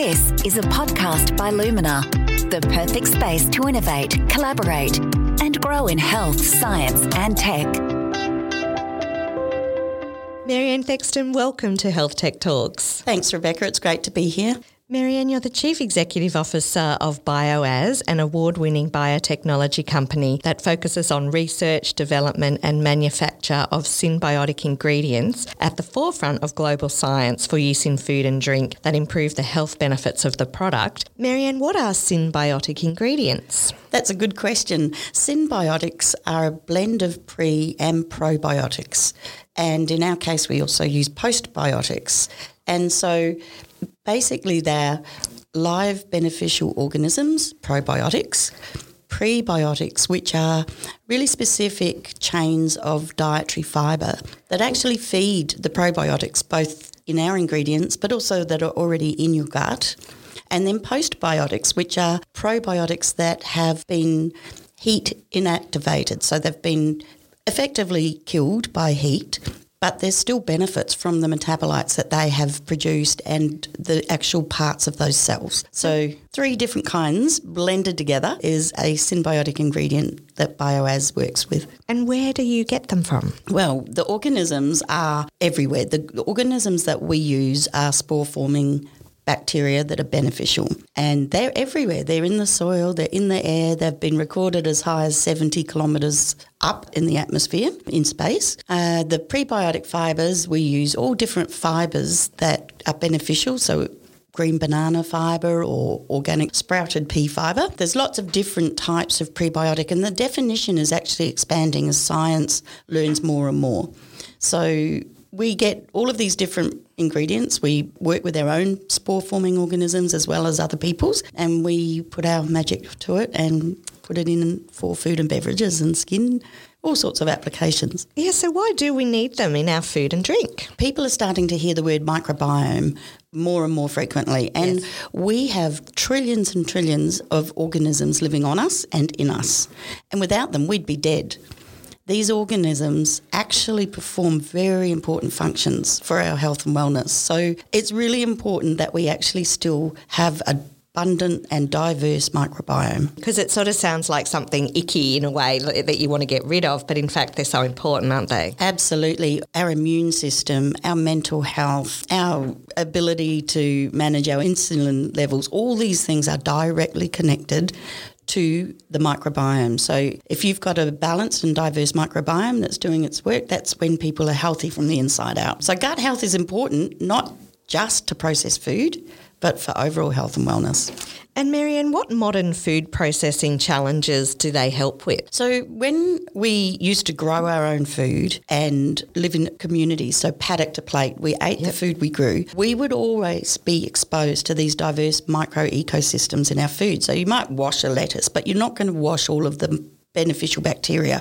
This is a podcast by Lumina, the perfect space to innovate, collaborate, and grow in health, science, and tech. Maryann Thexton, welcome to Health Tech Talks. Thanks, Rebecca. It's great to be here. Maryann, you're the Chief Executive Officer of BioAs, an award winning biotechnology company that focuses on research, development, and manufacture of synbiotic ingredients at the forefront of global science for use in food and drink that improve the health benefits of the product. Maryann, what are synbiotic ingredients? That's a good question. Synbiotics are a blend of pre and probiotics. And in our case, we also use postbiotics. And so basically they're live beneficial organisms, probiotics, prebiotics, which are really specific chains of dietary fibre that actually feed the probiotics both in our ingredients but also that are already in your gut. And then postbiotics, which are probiotics that have been heat inactivated. So they've been effectively killed by heat but there's still benefits from the metabolites that they have produced and the actual parts of those cells. So, three different kinds blended together is a synbiotic ingredient that BioAs works with. And where do you get them from? Well, the organisms are everywhere. The, the organisms that we use are spore forming bacteria that are beneficial. And they're everywhere. They're in the soil, they're in the air, they've been recorded as high as 70 kilometres up in the atmosphere in space. Uh, the prebiotic fibres, we use all different fibres that are beneficial. So green banana fibre or organic sprouted pea fibre. There's lots of different types of prebiotic, and the definition is actually expanding as science learns more and more. So we get all of these different ingredients. We work with our own spore forming organisms as well as other people's, and we put our magic to it and put it in for food and beverages and skin. All sorts of applications. Yeah, so why do we need them in our food and drink? People are starting to hear the word microbiome more and more frequently. And yes. we have trillions and trillions of organisms living on us and in us. And without them, we'd be dead these organisms actually perform very important functions for our health and wellness. So it's really important that we actually still have a abundant and diverse microbiome. Because it sort of sounds like something icky in a way that you want to get rid of, but in fact they're so important, aren't they? Absolutely. Our immune system, our mental health, our ability to manage our insulin levels, all these things are directly connected to the microbiome. So if you've got a balanced and diverse microbiome that's doing its work, that's when people are healthy from the inside out. So gut health is important, not just to process food, but for overall health and wellness. And Maryann, what modern food processing challenges do they help with? So when we used to grow our own food and live in communities, so paddock to plate, we ate yep. the food we grew, we would always be exposed to these diverse micro ecosystems in our food. So you might wash a lettuce, but you're not going to wash all of the beneficial bacteria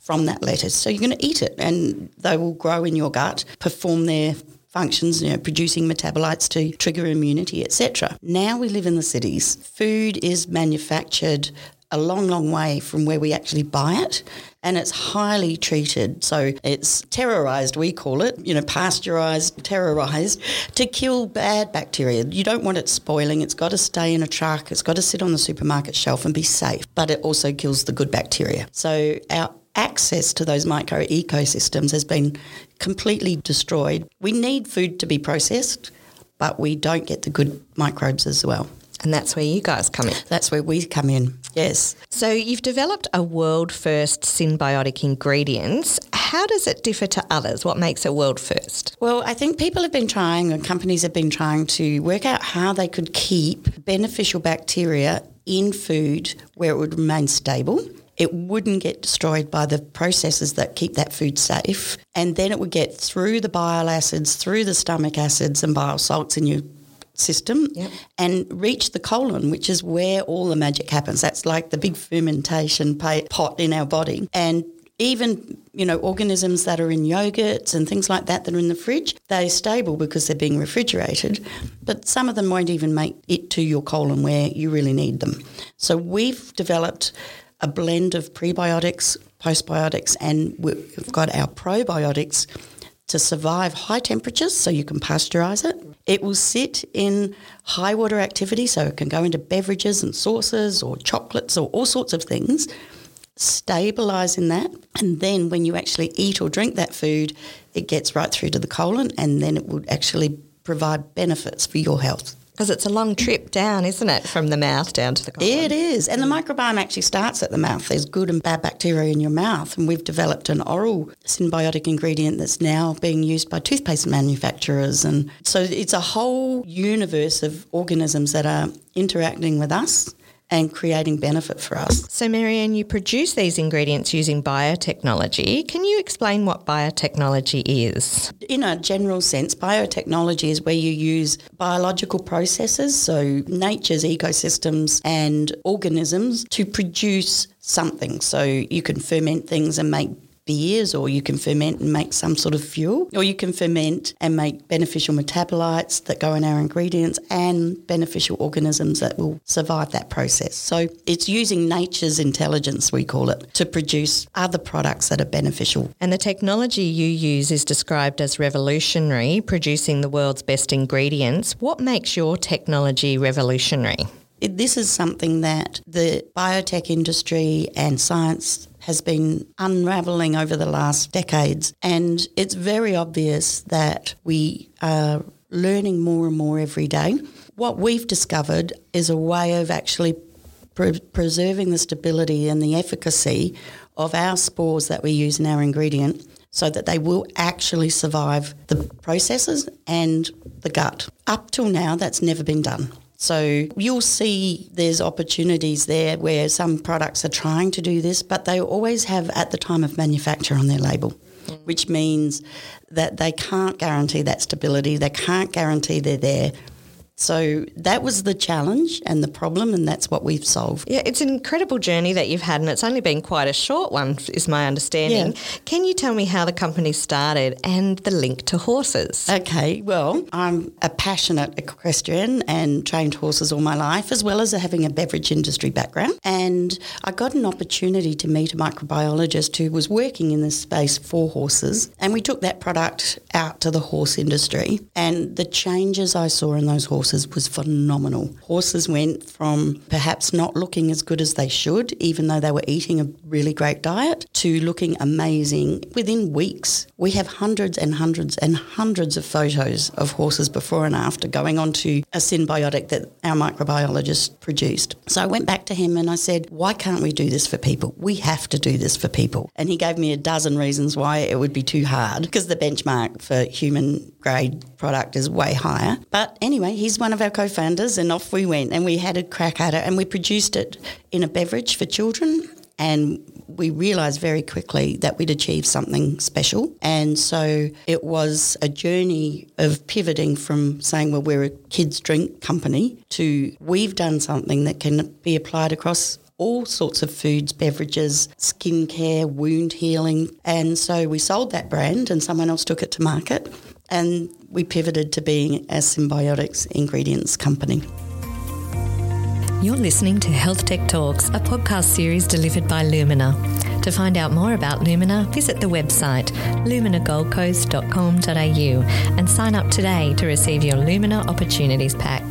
from that lettuce. So you're going to eat it and they will grow in your gut, perform their functions, you know, producing metabolites to trigger immunity, etc. Now we live in the cities. Food is manufactured a long, long way from where we actually buy it. And it's highly treated. So it's terrorized, we call it, you know, pasteurized, terrorized to kill bad bacteria. You don't want it spoiling. It's got to stay in a truck. It's got to sit on the supermarket shelf and be safe. But it also kills the good bacteria. So our access to those micro ecosystems has been completely destroyed. We need food to be processed, but we don't get the good microbes as well. And that's where you guys come in. That's where we come in, yes. So you've developed a world first synbiotic ingredients. How does it differ to others? What makes it world first? Well, I think people have been trying, and companies have been trying to work out how they could keep beneficial bacteria in food where it would remain stable it wouldn't get destroyed by the processes that keep that food safe. And then it would get through the bile acids, through the stomach acids and bile salts in your system yep. and reach the colon, which is where all the magic happens. That's like the big fermentation pot in our body. And even you know organisms that are in yogurts and things like that that are in the fridge they're stable because they're being refrigerated but some of them won't even make it to your colon where you really need them so we've developed a blend of prebiotics, postbiotics, and we've got our probiotics to survive high temperatures so you can pasteurize it. It will sit in high water activity, so it can go into beverages and sauces or chocolates or all sorts of things. stabilizing that, and then when you actually eat or drink that food, it gets right through to the colon, and then it would actually provide benefits for your health. Because it's a long trip down, isn't it, from the mouth down to the colon? It is. And the microbiome actually starts at the mouth. There's good and bad bacteria in your mouth. And we've developed an oral synbiotic ingredient that's now being used by toothpaste manufacturers. And so it's a whole universe of organisms that are interacting with us and creating benefit for us. So, Maryann, you produce these ingredients using biotechnology. Can you explain what biotechnology is? In a general sense, biotechnology is where you use biological processes, so nature's ecosystems and organisms, to produce something. So, you can ferment things and make beers, or you can ferment and make some sort of fuel, or you can ferment and make beneficial metabolites that go in our ingredients and beneficial organisms that will survive that process. So it's using nature's intelligence, we call it, to produce other products that are beneficial. And the technology you use is described as revolutionary, producing the world's best ingredients. What makes your technology revolutionary? This is something that the biotech industry and science has been unravelling over the last decades. And it's very obvious that we are learning more and more every day. What we've discovered is a way of actually pre- preserving the stability and the efficacy of our spores that we use in our ingredient so that they will actually survive the processes and the gut. Up till now, that's never been done. So you'll see there's opportunities there where some products are trying to do this, but they always have at the time of manufacture on their label, which means that they can't guarantee that stability, they can't guarantee they're there so that was the challenge and the problem, and that's what we've solved. Yeah, it's an incredible journey that you've had, and it's only been quite a short one, is my understanding. Yeah. Can you tell me how the company started and the link to horses? Okay, well, I'm a passionate equestrian and trained horses all my life, as well as having a beverage industry background. And I got an opportunity to meet a microbiologist who was working in this space for horses, and we took that product out to the horse industry. And the changes I saw in those horses horses was phenomenal. Horses went from perhaps not looking as good as they should, even though they were eating a really great diet, to looking amazing within weeks. We have hundreds and hundreds and hundreds of photos of horses before and after going on to a synbiotic that our microbiologist produced. So I went back to him and I said, Why can't we do this for people? We have to do this for people. And he gave me a dozen reasons why it would be too hard because the benchmark for human grade product is way higher. But anyway, he's one of our co founders, and off we went and we had a crack at it and we produced it in a beverage for children. And we realised very quickly that we'd achieved something special. And so it was a journey of pivoting from saying, well, we're a kids' drink company to we've done something that can be applied across all sorts of foods, beverages, skincare, wound healing. And so we sold that brand and someone else took it to market and we pivoted to being a synbiotics ingredients company. You're listening to Health Tech Talks, a podcast series delivered by Lumina. To find out more about Lumina, visit the website luminagoldcoast.com.au and sign up today to receive your Lumina Opportunities Pack.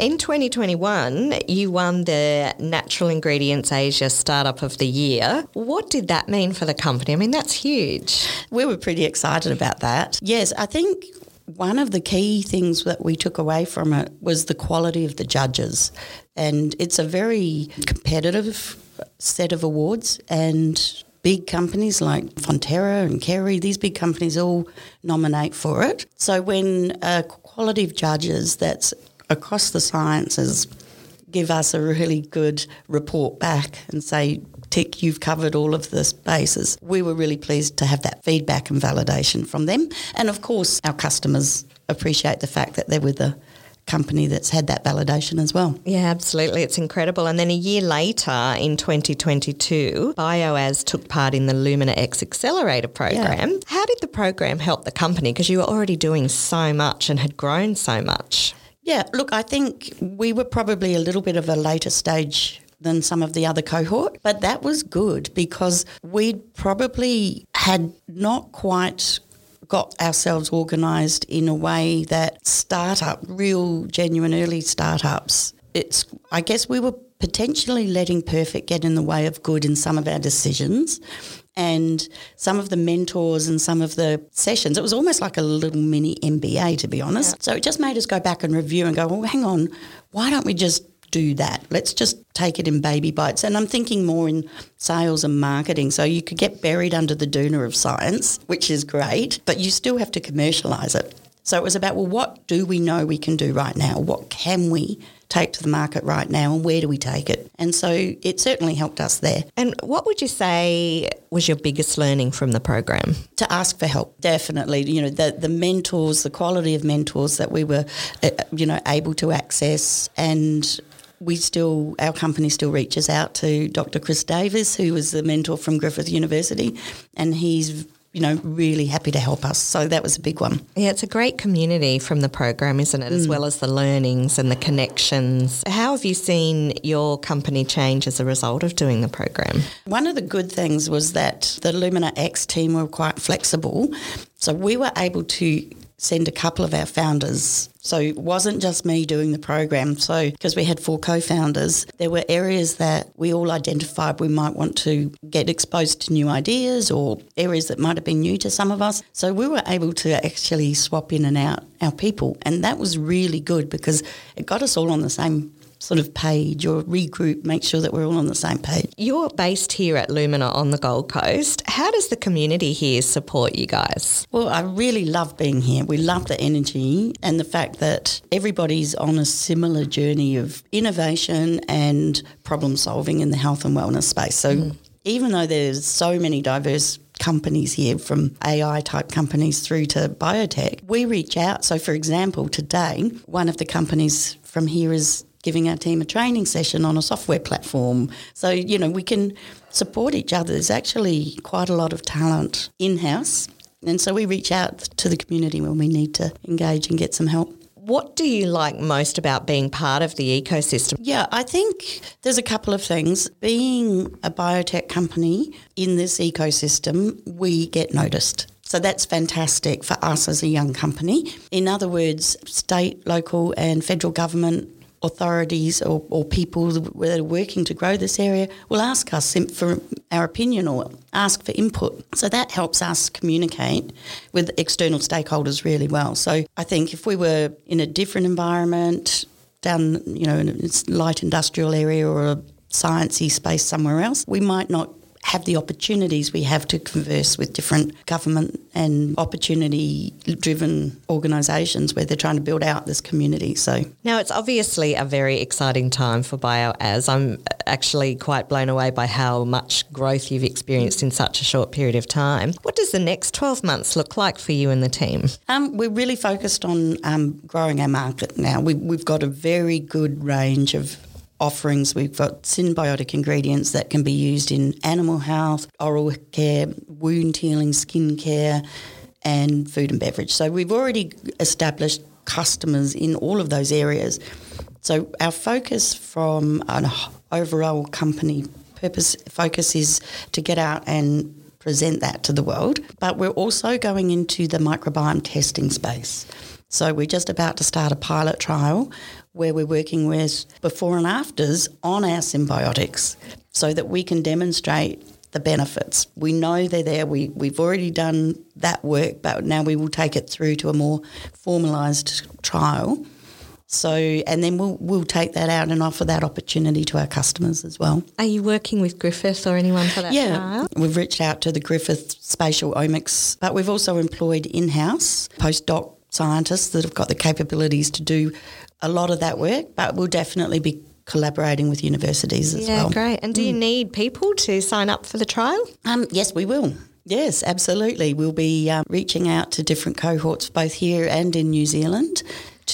In 2021, you won the Natural Ingredients Asia Startup of the Year. What did that mean for the company? I mean, that's huge. We were pretty excited about that. Yes, I think one of the key things that we took away from it was the quality of the judges. And it's a very competitive set of awards and big companies like Fonterra and Kerry, these big companies all nominate for it. So when a quality of judges that's across the sciences give us a really good report back and say, tick, you've covered all of the bases. We were really pleased to have that feedback and validation from them. And of course, our customers appreciate the fact that they're with a company that's had that validation as well. Yeah, absolutely. It's incredible. And then a year later, in 2022, BioAS took part in the Lumina X Accelerator program. Yeah. How did the program help the company? Because you were already doing so much and had grown so much. Yeah, look, I think we were probably a little bit of a later stage than some of the other cohort, but that was good because we'd probably had not quite got ourselves organised in a way that startup, real, genuine early startups, it's, I guess we were potentially letting perfect get in the way of good in some of our decisions. And some of the mentors and some of the sessions, it was almost like a little mini MBA, to be honest. Yeah. So it just made us go back and review and go, well, hang on, why don't we just do that. Let's just take it in baby bites. And I'm thinking more in sales and marketing. So you could get buried under the doona of science, which is great, but you still have to commercialise it. So it was about, well, what do we know we can do right now? What can we take to the market right now and where do we take it? And so it certainly helped us there. And what would you say was your biggest learning from the program? To ask for help, definitely. You know, the, the mentors, the quality of mentors that we were, uh, you know, able to access and we still, our company still reaches out to Dr. Chris Davis, who was the mentor from Griffith University, and he's you know, really happy to help us. So that was a big one. Yeah, it's a great community from the program, isn't it? As mm. well as the learnings and the connections. How have you seen your company change as a result of doing the program? One of the good things was that the Lumina X team were quite flexible. So we were able to send a couple of our founders. So it wasn't just me doing the program. So because we had four co-founders, there were areas that we all identified we might want to get exposed to new ideas or areas that might have been new to some of us. So we were able to actually swap in and out our people. And that was really good because it got us all on the same sort of page or regroup, make sure that we're all on the same page. You're based here at Lumina on the Gold Coast. How does the community here support you guys? Well, I really love being here. We love the energy and the fact that everybody's on a similar journey of innovation and problem solving in the health and wellness space. So mm. even though there's so many diverse companies here, from AI type companies through to biotech, we reach out. So, for example, today, one of the companies from here is giving our team a training session on a software platform. So, you know, we can support each other. There's actually quite a lot of talent in house. And so we reach out to the community when we need to engage and get some help. What do you like most about being part of the ecosystem? Yeah, I think there's a couple of things. Being a biotech company in this ecosystem, we get noticed. So that's fantastic for us as a young company. In other words, state, local, and federal government authorities or, or people that are working to grow this area will ask us for our opinion or ask for input. So that helps us communicate with external stakeholders really well. So I think if we were in a different environment, down you know in a light industrial area or a sciencey space somewhere else, we might not have the opportunities we have to converse with different government and opportunity driven organisations where they're trying to build out this community. So now it's obviously a very exciting time for BioAS. I'm actually quite blown away by how much growth you've experienced in such a short period of time. What does the next 12 months look like for you and the team? Um, we're really focused on um, growing our market now. We, we've got a very good range of offerings. We've got synbiotic ingredients that can be used in animal health, oral care, wound healing, skin care, and food and beverage. So we've already established customers in all of those areas. So our focus from an overall company purpose focus is to get out and present that to the world. But we're also going into the microbiome testing space. So we're just about to start a pilot trial where we're working with before and afters on our synbiotics so that we can demonstrate the benefits. We know they're there. We, we've already done that work, but now we will take it through to a more formalised trial. So, and then we'll, we'll take that out and offer that opportunity to our customers as well. Are you working with Griffith or anyone for that yeah, trial? We've reached out to the Griffith Spatial Omics, but we've also employed in-house postdoc scientists that have got the capabilities to do a lot of that work, but we'll definitely be collaborating with universities as yeah, well. Yeah, great. And do mm. you need people to sign up for the trial? Um, yes, we will. Yes, absolutely. We'll be um, reaching out to different cohorts both here and in New Zealand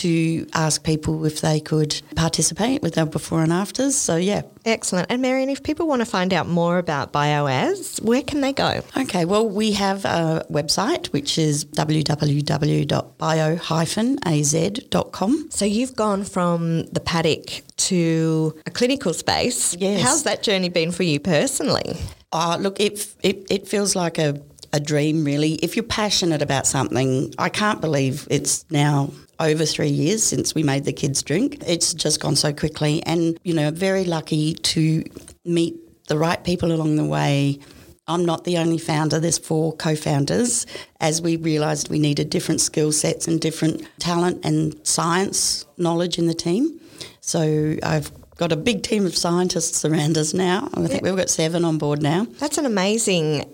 to ask people if they could participate with their before and afters. So, yeah. Excellent. And Marion, if people want to find out more about BioAS, where can they go? Okay, well, we have a website which is www.bio-az.com. So, you've gone from the paddock to a clinical space. Yes. How's that journey been for you personally? Uh, look, it, it, it feels like a a dream, really. If you're passionate about something, I can't believe it's now over three years since we made the kids drink. It's just gone so quickly, and you know, very lucky to meet the right people along the way. I'm not the only founder, there's four co founders. As we realised we needed different skill sets and different talent and science knowledge in the team. So I've got a big team of scientists around us now. I think we've got seven on board now. That's an amazing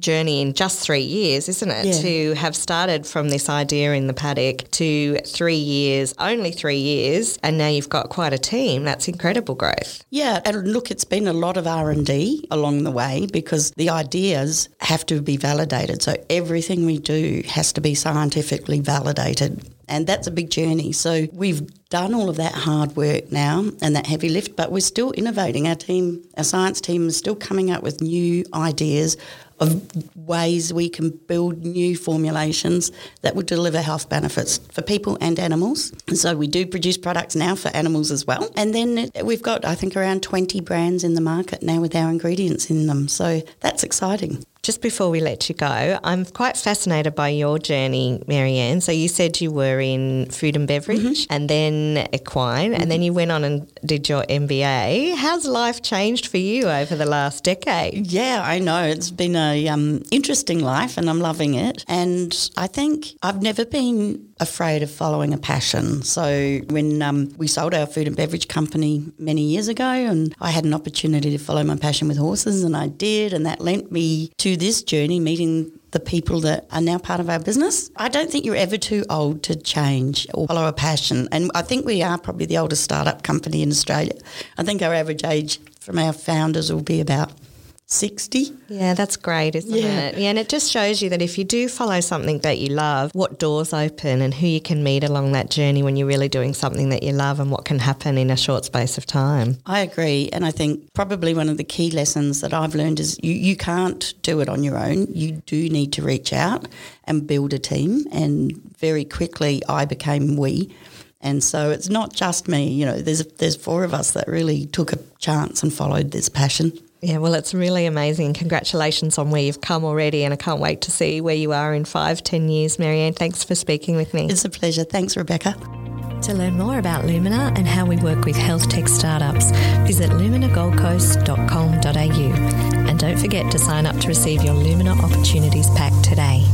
journey in just three years, isn't it? Yeah. To have started from this idea in the paddock to three years, only three years, and now you've got quite a team. That's incredible growth. Yeah, and look, it's been a lot of R and D along the way because the ideas have to be validated. So everything we do has to be scientifically validated and that's a big journey. So we've done all of that hard work now and that heavy lift, but we're still innovating. Our team, our science team, is still coming up with new ideas of ways we can build new formulations that will deliver health benefits for people and animals. So we do produce products now for animals as well. And then we've got, I think, around 20 brands in the market now with our ingredients in them. So that's exciting. Just before we let you go, I'm quite fascinated by your journey, Maryann. So you said you were in food and beverage mm-hmm. and then equine, mm-hmm. and then mm-hmm. you went on and did your MBA. How's life changed for you over the last decade? Yeah, I know. It's been a um, interesting life and I'm loving it. And I think I've never been afraid of following a passion. So when um, we sold our food and beverage company many years ago and I had an opportunity to follow my passion with horses and I did and that lent me to this journey, meeting the people that are now part of our business. I don't think you're ever too old to change or follow a passion. And I think we are probably the oldest startup company in Australia. I think our average age from our founders will be about 60. Yeah, that's great, isn't yeah. it? Yeah, and it just shows you that if you do follow something that you love, what doors open and who you can meet along that journey when you're really doing something that you love and what can happen in a short space of time. I agree. And I think probably one of the key lessons that I've learned is you, you can't do it on your own. You do need to reach out and build a team. And very quickly, I became we. And so it's not just me, you know, there's there's four of us that really took a chance and followed this passion. Yeah, well, it's really amazing. Congratulations on where you've come already, and I can't wait to see where you are in five, ten years. Maryann, thanks for speaking with me. It's a pleasure. Thanks, Rebecca. To learn more about Lumina and how we work with health tech startups, visit luminagoldcoast.com.au. And don't forget to sign up to receive your Lumina Opportunities Pack today.